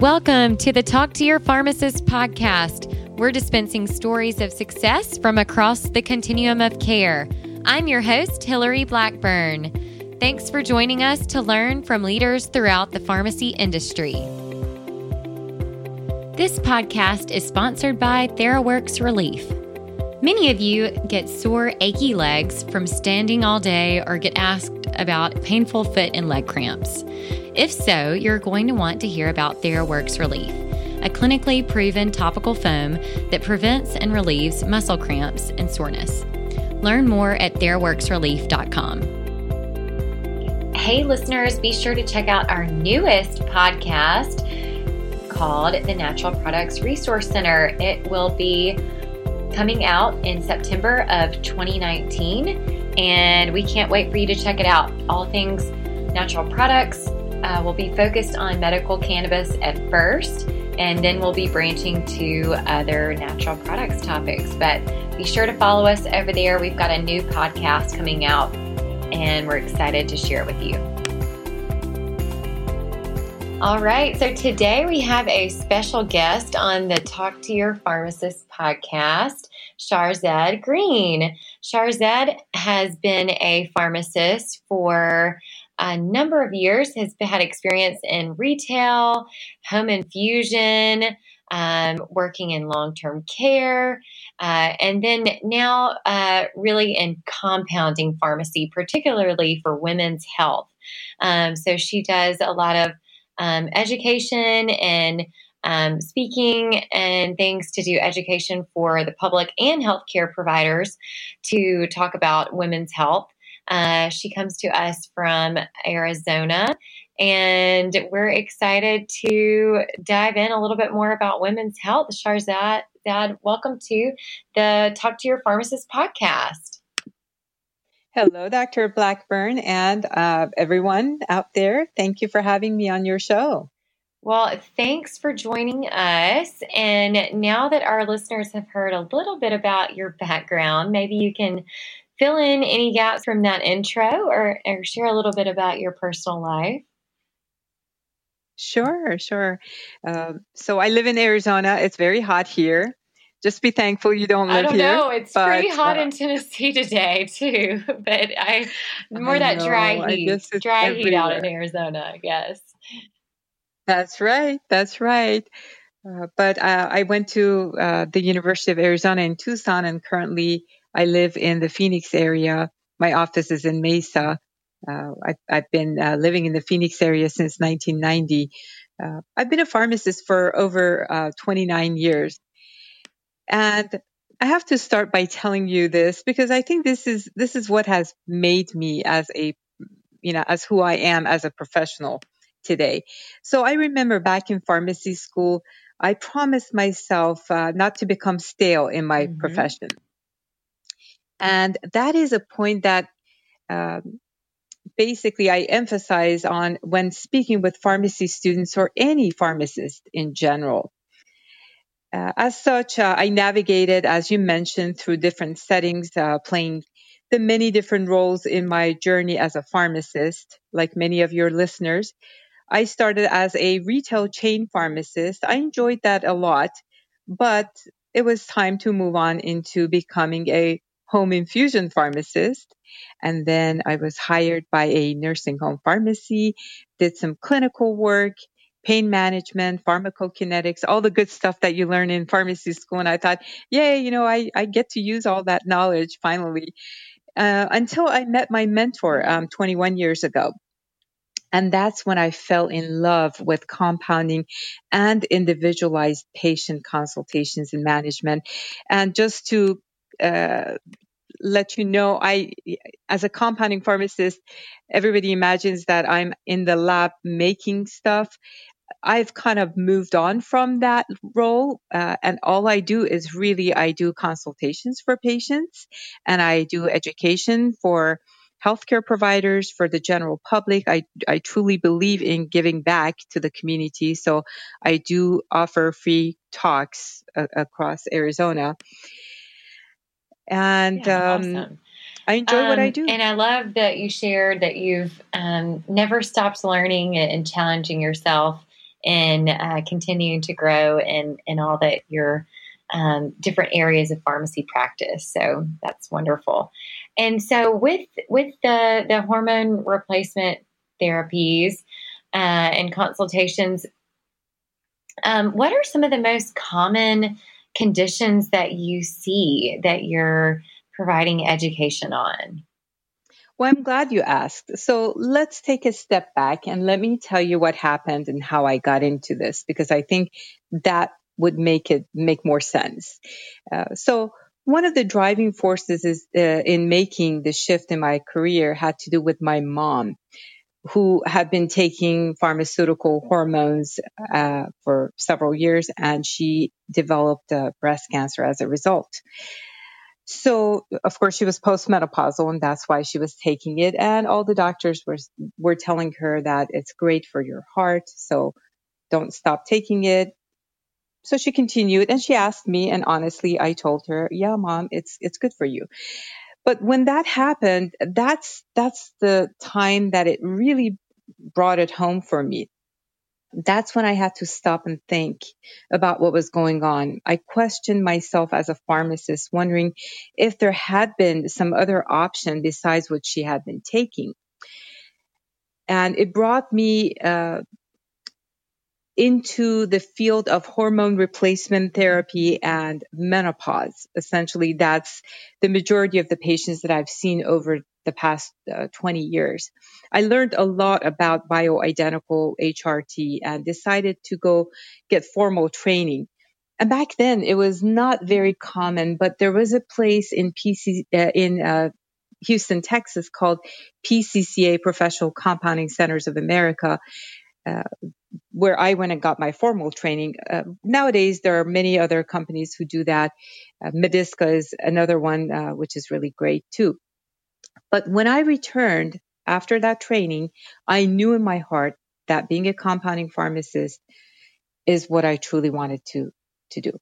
Welcome to the Talk to Your Pharmacist podcast. We're dispensing stories of success from across the continuum of care. I'm your host, Hillary Blackburn. Thanks for joining us to learn from leaders throughout the pharmacy industry. This podcast is sponsored by TheraWorks Relief. Many of you get sore, achy legs from standing all day or get asked about painful foot and leg cramps. If so, you're going to want to hear about TheraWorks Relief, a clinically proven topical foam that prevents and relieves muscle cramps and soreness. Learn more at theraworksrelief.com. Hey, listeners, be sure to check out our newest podcast called the Natural Products Resource Center. It will be coming out in September of 2019, and we can't wait for you to check it out. All things natural products uh, will be focused on medical cannabis at first, and then we'll be branching to other natural products topics. But be sure to follow us over there. We've got a new podcast coming out, and we're excited to share it with you. All right. So today we have a special guest on the Talk to Your Pharmacist podcast, Sharzad Green. Sharzad has been a pharmacist for a number of years, has had experience in retail, home infusion, um, working in long term care, uh, and then now uh, really in compounding pharmacy, particularly for women's health. Um, so she does a lot of um, education and um, speaking and things to do education for the public and healthcare providers to talk about women's health. Uh, she comes to us from Arizona, and we're excited to dive in a little bit more about women's health. Sharzad, Dad, welcome to the Talk to Your Pharmacist podcast. Hello, Dr. Blackburn, and uh, everyone out there. Thank you for having me on your show. Well, thanks for joining us. And now that our listeners have heard a little bit about your background, maybe you can fill in any gaps from that intro or, or share a little bit about your personal life. Sure, sure. Um, so I live in Arizona. It's very hot here just be thankful you don't live here. I don't here. know. It's but, pretty hot uh, in Tennessee today too, but I more I that know, dry heat, dry everywhere. heat out in Arizona. I guess. That's right. That's right. Uh, but uh, I went to uh, the University of Arizona in Tucson, and currently I live in the Phoenix area. My office is in Mesa. Uh, I, have been uh, living in the Phoenix area since 1990. I've been a pharmacist for over 29 years. And I have to start by telling you this because I think this is this is what has made me as a you know as who I am as a professional today. So I remember back in pharmacy school, I promised myself uh, not to become stale in my mm-hmm. profession, and that is a point that. Um, basically, I emphasize on when speaking with pharmacy students or any pharmacist in general uh, as such, uh, I navigated, as you mentioned, through different settings, uh, playing the many different roles in my journey as a pharmacist, like many of your listeners. I started as a retail chain pharmacist. I enjoyed that a lot, but it was time to move on into becoming a home infusion pharmacist. And then I was hired by a nursing home pharmacy, did some clinical work, pain management, pharmacokinetics, all the good stuff that you learn in pharmacy school. And I thought, yay, you know, I, I get to use all that knowledge finally. Uh, until I met my mentor um, 21 years ago. And that's when I fell in love with compounding and individualized patient consultations and management. And just to uh, let you know, I, as a compounding pharmacist, everybody imagines that I'm in the lab making stuff. I've kind of moved on from that role, uh, and all I do is really I do consultations for patients, and I do education for healthcare providers, for the general public. I I truly believe in giving back to the community, so I do offer free talks uh, across Arizona, and yeah, um, awesome. I enjoy um, what I um, do. And I love that you shared that you've um, never stopped learning and challenging yourself and uh, continuing to grow in, in all that your um, different areas of pharmacy practice. So that's wonderful. And so with with the the hormone replacement therapies uh, and consultations, um, what are some of the most common conditions that you see that you're providing education on? Well, I'm glad you asked. So let's take a step back and let me tell you what happened and how I got into this because I think that would make it make more sense. Uh, so one of the driving forces is uh, in making the shift in my career had to do with my mom who had been taking pharmaceutical hormones uh, for several years and she developed uh, breast cancer as a result. So, of course, she was postmenopausal, and that's why she was taking it. And all the doctors were were telling her that it's great for your heart, so don't stop taking it. So she continued, and she asked me, and honestly, I told her, "Yeah, mom, it's it's good for you." But when that happened, that's that's the time that it really brought it home for me that's when I had to stop and think about what was going on. I questioned myself as a pharmacist, wondering if there had been some other option besides what she had been taking. And it brought me uh, into the field of hormone replacement therapy and menopause. Essentially, that's the majority of the patients that I've seen over the past uh, 20 years. I learned a lot about bioidentical HRT and decided to go get formal training. And back then it was not very common, but there was a place in PC, uh, in, uh, Houston, Texas called PCCA Professional Compounding Centers of America. Uh, where I went and got my formal training. Uh, nowadays, there are many other companies who do that. Uh, Medisca is another one, uh, which is really great too. But when I returned after that training, I knew in my heart that being a compounding pharmacist is what I truly wanted to, to do.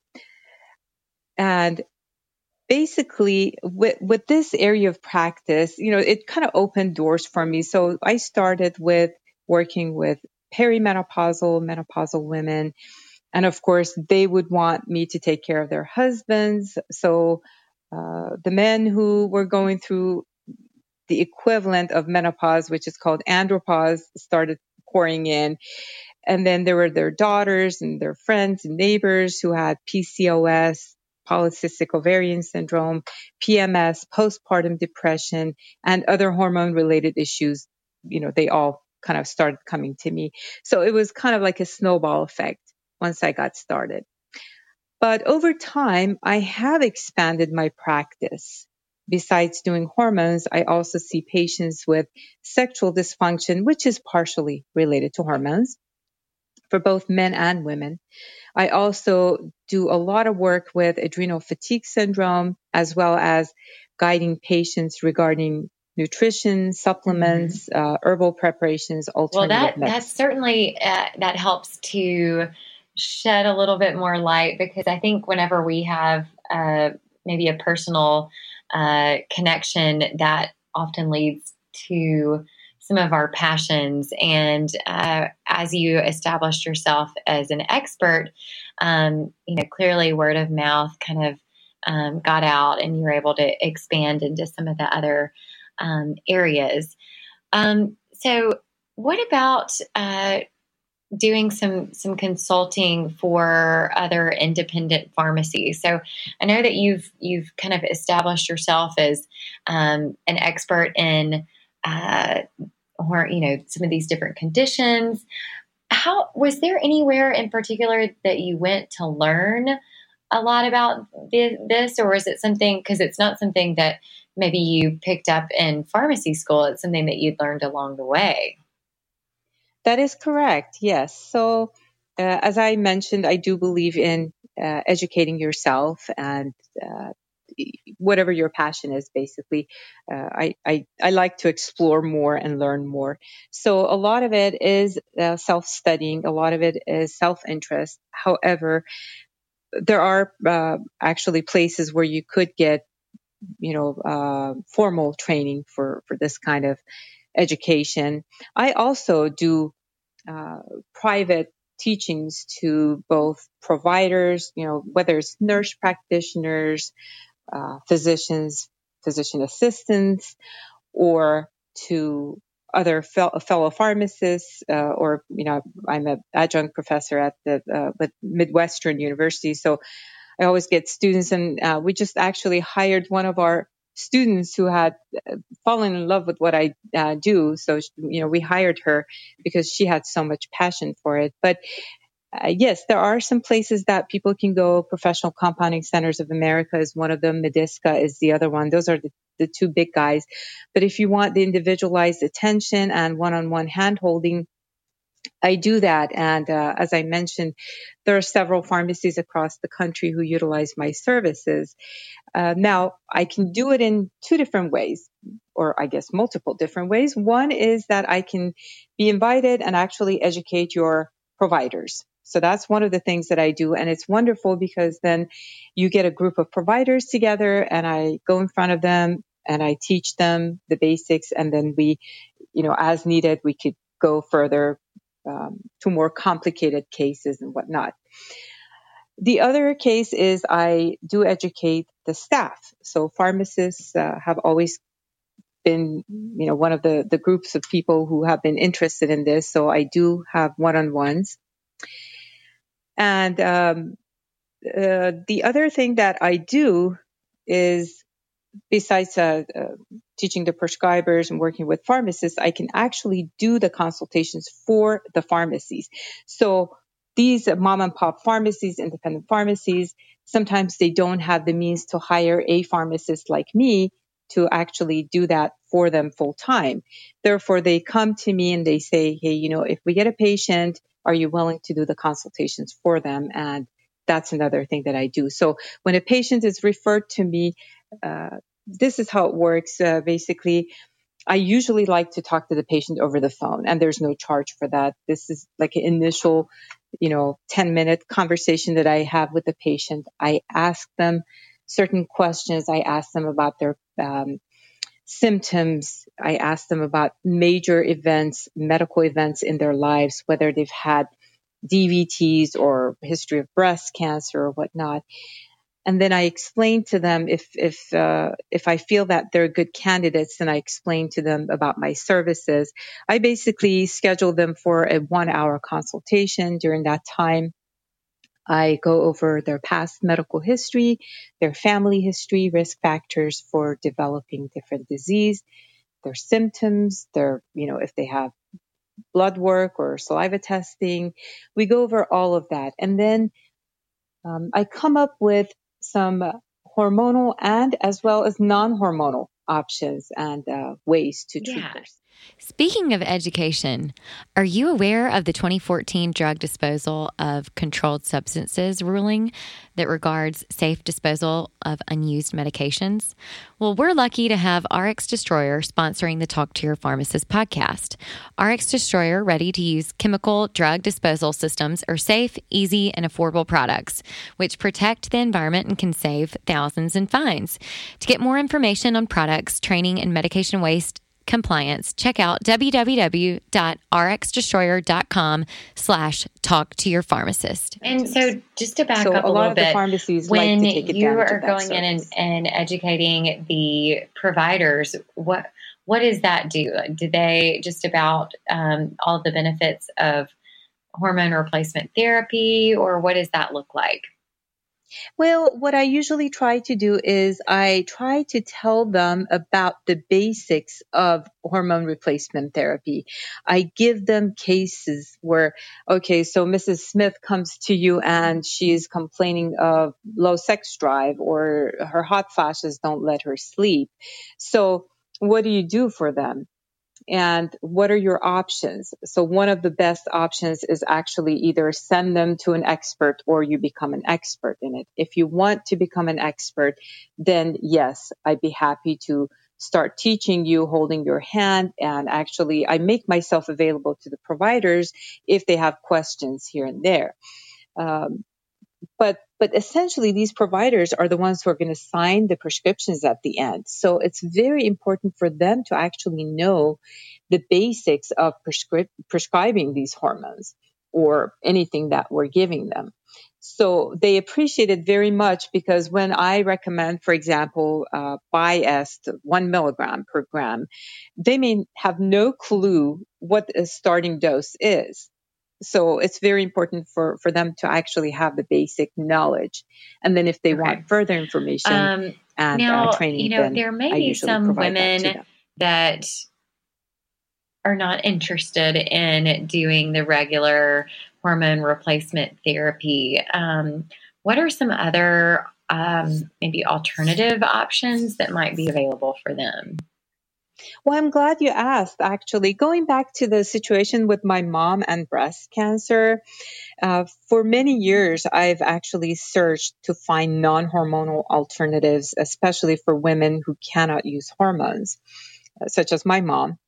And basically with, with this area of practice, you know, it kind of opened doors for me. So I started with working with perimenopausal, menopausal women. And of course, they would want me to take care of their husbands. So uh, the men who were going through the equivalent of menopause, which is called andropause, started pouring in. And then there were their daughters and their friends and neighbors who had PCOS, polycystic ovarian syndrome, PMS, postpartum depression, and other hormone related issues. You know, they all kind of started coming to me. So it was kind of like a snowball effect once I got started. But over time, I have expanded my practice. Besides doing hormones, I also see patients with sexual dysfunction, which is partially related to hormones for both men and women. I also do a lot of work with adrenal fatigue syndrome, as well as guiding patients regarding nutrition, supplements, mm-hmm. uh, herbal preparations, alternative. Well, that that certainly uh, that helps to shed a little bit more light because I think whenever we have uh, maybe a personal uh, connection that often leads to some of our passions. And uh, as you established yourself as an expert, um, you know, clearly word of mouth kind of um, got out and you were able to expand into some of the other um, areas. Um, so, what about uh, doing some some consulting for other independent pharmacies. So I know that you've you've kind of established yourself as um, an expert in uh, or you know some of these different conditions. How was there anywhere in particular that you went to learn a lot about this, or is it something because it's not something that maybe you picked up in pharmacy school? It's something that you'd learned along the way. That is correct. Yes. So, uh, as I mentioned, I do believe in uh, educating yourself and uh, whatever your passion is. Basically, uh, I, I, I like to explore more and learn more. So a lot of it is uh, self studying. A lot of it is self interest. However, there are uh, actually places where you could get you know formal training for for this kind of education. I also do uh, private teachings to both providers, you know, whether it's nurse practitioners, uh, physicians, physician assistants, or to other fellow pharmacists, uh, or you know, I'm an adjunct professor at the uh, Midwestern University, so I always get students, and uh, we just actually hired one of our students who had uh, fallen in love with what I uh, do. So, you know, we hired her because she had so much passion for it. But uh, yes, there are some places that people can go. Professional Compounding Centers of America is one of them. Medisca is the other one. Those are the, the two big guys. But if you want the individualized attention and one-on-one hand holding, I do that. And uh, as I mentioned, there are several pharmacies across the country who utilize my services. Uh, now, I can do it in two different ways, or I guess multiple different ways. One is that I can be invited and actually educate your providers. So that's one of the things that I do. And it's wonderful because then you get a group of providers together and I go in front of them and I teach them the basics. And then we, you know, as needed, we could go further um, to more complicated cases and whatnot. The other case is I do educate the staff. So pharmacists uh, have always been, you know, one of the, the groups of people who have been interested in this. So I do have one-on-ones. And um, uh, the other thing that I do is besides uh, uh, teaching the prescribers and working with pharmacists, I can actually do the consultations for the pharmacies. So these mom and pop pharmacies, independent pharmacies, sometimes they don't have the means to hire a pharmacist like me to actually do that for them full time. Therefore, they come to me and they say, Hey, you know, if we get a patient, are you willing to do the consultations for them? And that's another thing that I do. So when a patient is referred to me, uh, this is how it works. Uh, basically, I usually like to talk to the patient over the phone, and there's no charge for that. This is like an initial, you know, 10 minute conversation that I have with the patient. I ask them certain questions. I ask them about their um, symptoms. I ask them about major events, medical events in their lives, whether they've had DVTs or history of breast cancer or whatnot and then I explain to them if if uh, if I feel that they're good candidates, then I explain to them about my services. I basically schedule them for a one hour consultation. During that time, I go over their past medical history, their family history, risk factors for developing different disease, their symptoms, their you know if they have blood work or saliva testing. We go over all of that, and then um, I come up with some hormonal and as well as non-hormonal options and uh, ways to treat yeah. this. Speaking of education, are you aware of the 2014 drug disposal of controlled substances ruling that regards safe disposal of unused medications? Well, we're lucky to have RX Destroyer sponsoring the Talk to Your Pharmacist podcast. RX Destroyer ready to use chemical drug disposal systems are safe, easy, and affordable products which protect the environment and can save thousands in fines. To get more information on products, training, and medication waste, compliance, check out www.rxdestroyer.com slash talk to your pharmacist. And so just to back so up a, a little bit, pharmacies when like you are going in and, and educating the providers, what what does that do? Do they just about um, all the benefits of hormone replacement therapy or what does that look like? Well, what I usually try to do is I try to tell them about the basics of hormone replacement therapy. I give them cases where, okay, so Mrs. Smith comes to you and she's complaining of low sex drive or her hot flashes don't let her sleep. So what do you do for them? And what are your options? So one of the best options is actually either send them to an expert or you become an expert in it. If you want to become an expert, then yes, I'd be happy to start teaching you, holding your hand. And actually, I make myself available to the providers if they have questions here and there. Um, but but essentially these providers are the ones who are going to sign the prescriptions at the end so it's very important for them to actually know the basics of prescri- prescribing these hormones or anything that we're giving them. So they appreciate it very much because when I recommend, for example, uh, Biest one milligram per gram, they may have no clue what a starting dose is. So it's very important for, for them to actually have the basic knowledge. And then if they okay. want further information um, and now, uh, training, you know, there may be some women that, that are not interested in doing the regular hormone replacement therapy. Um, what are some other um, maybe alternative options that might be available for them? Well, I'm glad you asked. Actually, going back to the situation with my mom and breast cancer, uh, for many years, I've actually searched to find non hormonal alternatives, especially for women who cannot use hormones, uh, such as my mom.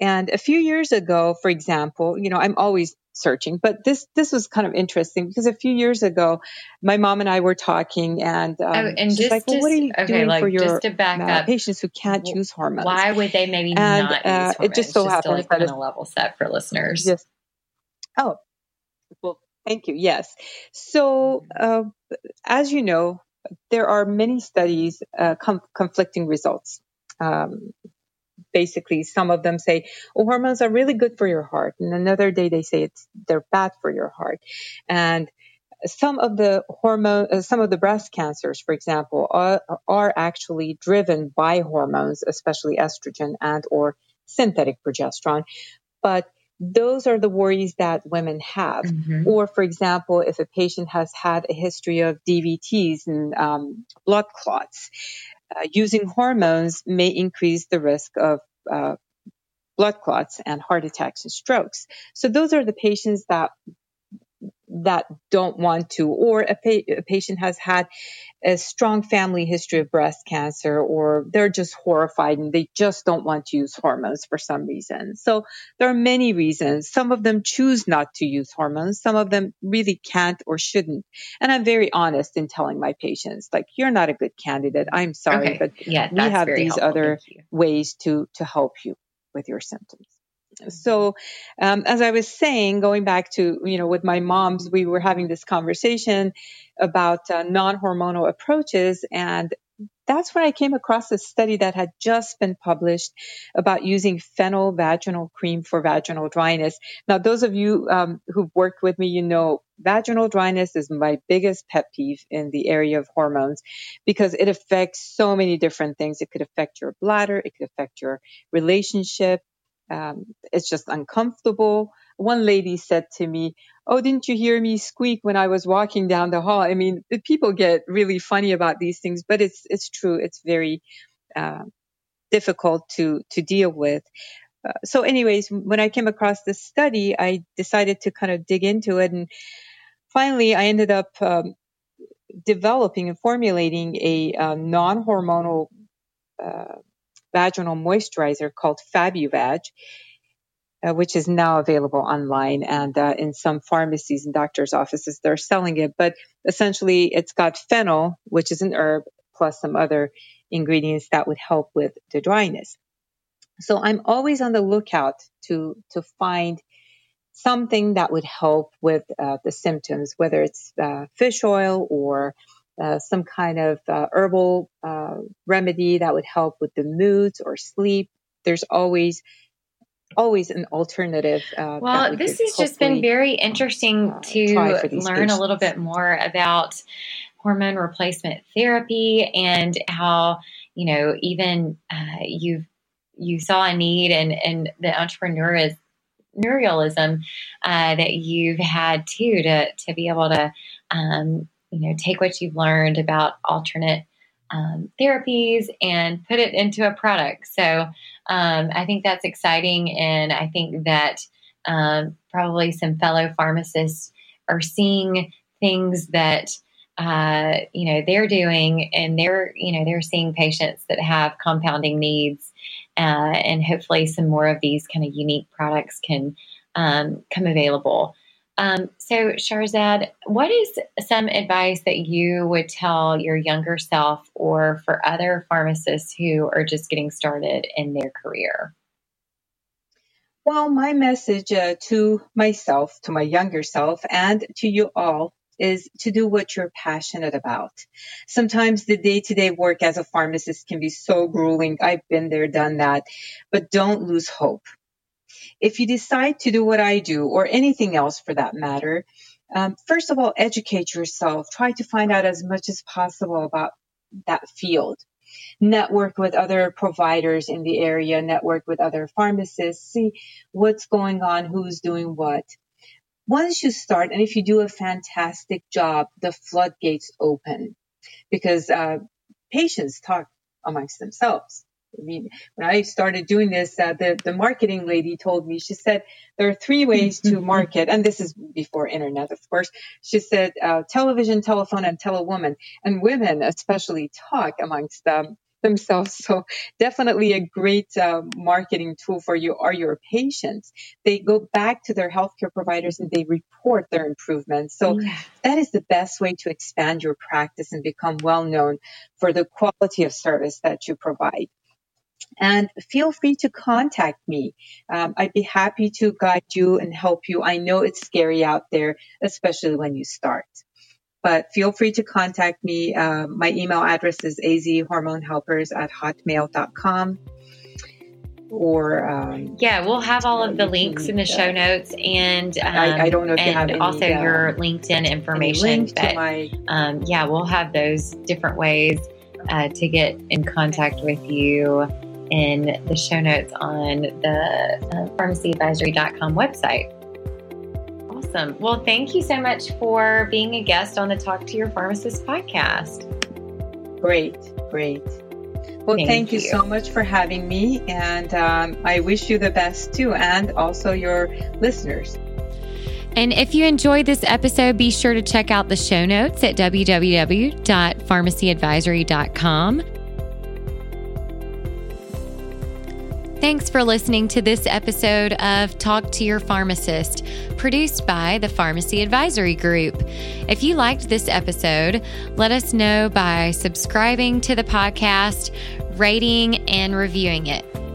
And a few years ago, for example, you know, I'm always searching, but this this was kind of interesting because a few years ago, my mom and I were talking, and, um, oh, and she's like, "Well, what are you okay, doing like, for your uh, patients who can't use hormones? Why would they maybe and, not uh, use hormones? It just so just happens like that a level set for listeners. Yes. Oh, well, thank you. Yes. So, uh, as you know, there are many studies uh, com- conflicting results. Um, basically some of them say, oh, hormones are really good for your heart. And another day they say it's, they're bad for your heart. And some of the hormone, uh, some of the breast cancers, for example, are, are actually driven by hormones, especially estrogen and or synthetic progesterone. But those are the worries that women have. Mm-hmm. Or, for example, if a patient has had a history of DVTs and um, blood clots, uh, using hormones may increase the risk of uh, blood clots and heart attacks and strokes. So those are the patients that that don't want to, or a, pa- a, patient has had a strong family history of breast cancer, or they're just horrified and they just don't want to use hormones for some reason. So there are many reasons. Some of them choose not to use hormones. Some of them really can't or shouldn't. And I'm very honest in telling my patients, like, you're not a good candidate. I'm sorry, okay. but yeah, we have these helpful. other ways to, to help you with your symptoms so um, as i was saying going back to you know with my moms we were having this conversation about uh, non-hormonal approaches and that's when I came across a study that had just been published about using fennel vaginal cream for vaginal dryness. Now, those of you um, who've worked with me, you know vaginal dryness is my biggest pet peeve in the area of hormones because it affects so many different things. It could affect your bladder, it could affect your relationship, um, it's just uncomfortable. One lady said to me, Oh, didn't you hear me squeak when I was walking down the hall? I mean, people get really funny about these things, but it's, it's true. It's very, uh, difficult to, to deal with. Uh, so anyways, when I came across this study, I decided to kind of dig into it. And finally, I ended up, um, developing and formulating a uh, non-hormonal uh, vaginal moisturizer called FabuVag, uh, which is now available online and uh, in some pharmacies and doctors' offices. They're selling it, but essentially it's got fennel, which is an herb, plus some other ingredients that would help with the dryness. So I'm always on the lookout to to find something that would help with uh, the symptoms, whether it's uh, fish oil or uh, some kind of uh, herbal uh, remedy that would help with the moods or sleep. There's always always an alternative. Uh, well, this has just been very interesting uh, to learn patients. a little bit more about hormone replacement therapy and how you know even you you saw a need and and the entrepreneurism entrepreneurialism uh, that you've had too to to be able to um, you know, take what you've learned about alternate um, therapies and put it into a product. So um, I think that's exciting. And I think that um, probably some fellow pharmacists are seeing things that, uh, you know, they're doing and they're, you know, they're seeing patients that have compounding needs. Uh, and hopefully some more of these kind of unique products can um, come available. Um, so, Shahrzad, what is some advice that you would tell your younger self or for other pharmacists who are just getting started in their career? Well, my message uh, to myself, to my younger self, and to you all is to do what you're passionate about. Sometimes the day to day work as a pharmacist can be so grueling. I've been there, done that, but don't lose hope. If you decide to do what I do or anything else for that matter, um, first of all, educate yourself. Try to find out as much as possible about that field. Network with other providers in the area, network with other pharmacists, see what's going on, who's doing what. Once you start, and if you do a fantastic job, the floodgates open because uh, patients talk amongst themselves. I mean, when I started doing this, uh, the, the marketing lady told me, she said, there are three ways to market. And this is before internet, of course. She said, uh, television, telephone, and telewoman. And women especially talk amongst them themselves. So definitely a great uh, marketing tool for you are your patients. They go back to their healthcare providers and they report their improvements. So yeah. that is the best way to expand your practice and become well known for the quality of service that you provide. And feel free to contact me. Um, I'd be happy to guide you and help you. I know it's scary out there, especially when you start but feel free to contact me. Uh, my email address is azhormonehelpers at hotmail.com. Or um, yeah, we'll have all of the links in the show notes, and um, I, I, don't know if you have any, also uh, your LinkedIn information. But my... um, yeah, we'll have those different ways uh, to get in contact with you in the show notes on the uh, pharmacyadvisory.com website. Awesome. Well, thank you so much for being a guest on the Talk to Your Pharmacist podcast. Great, great. Well, thank, thank you. you. so much for having me. And um, I wish you the best too, and also your listeners. And if you enjoyed this episode, be sure to check out the show notes at www.pharmacyadvisory.com. Thanks for listening to this episode of Talk to Your Pharmacist, produced by the Pharmacy Advisory Group. If you liked this episode, let us know by subscribing to the podcast, rating, and reviewing it.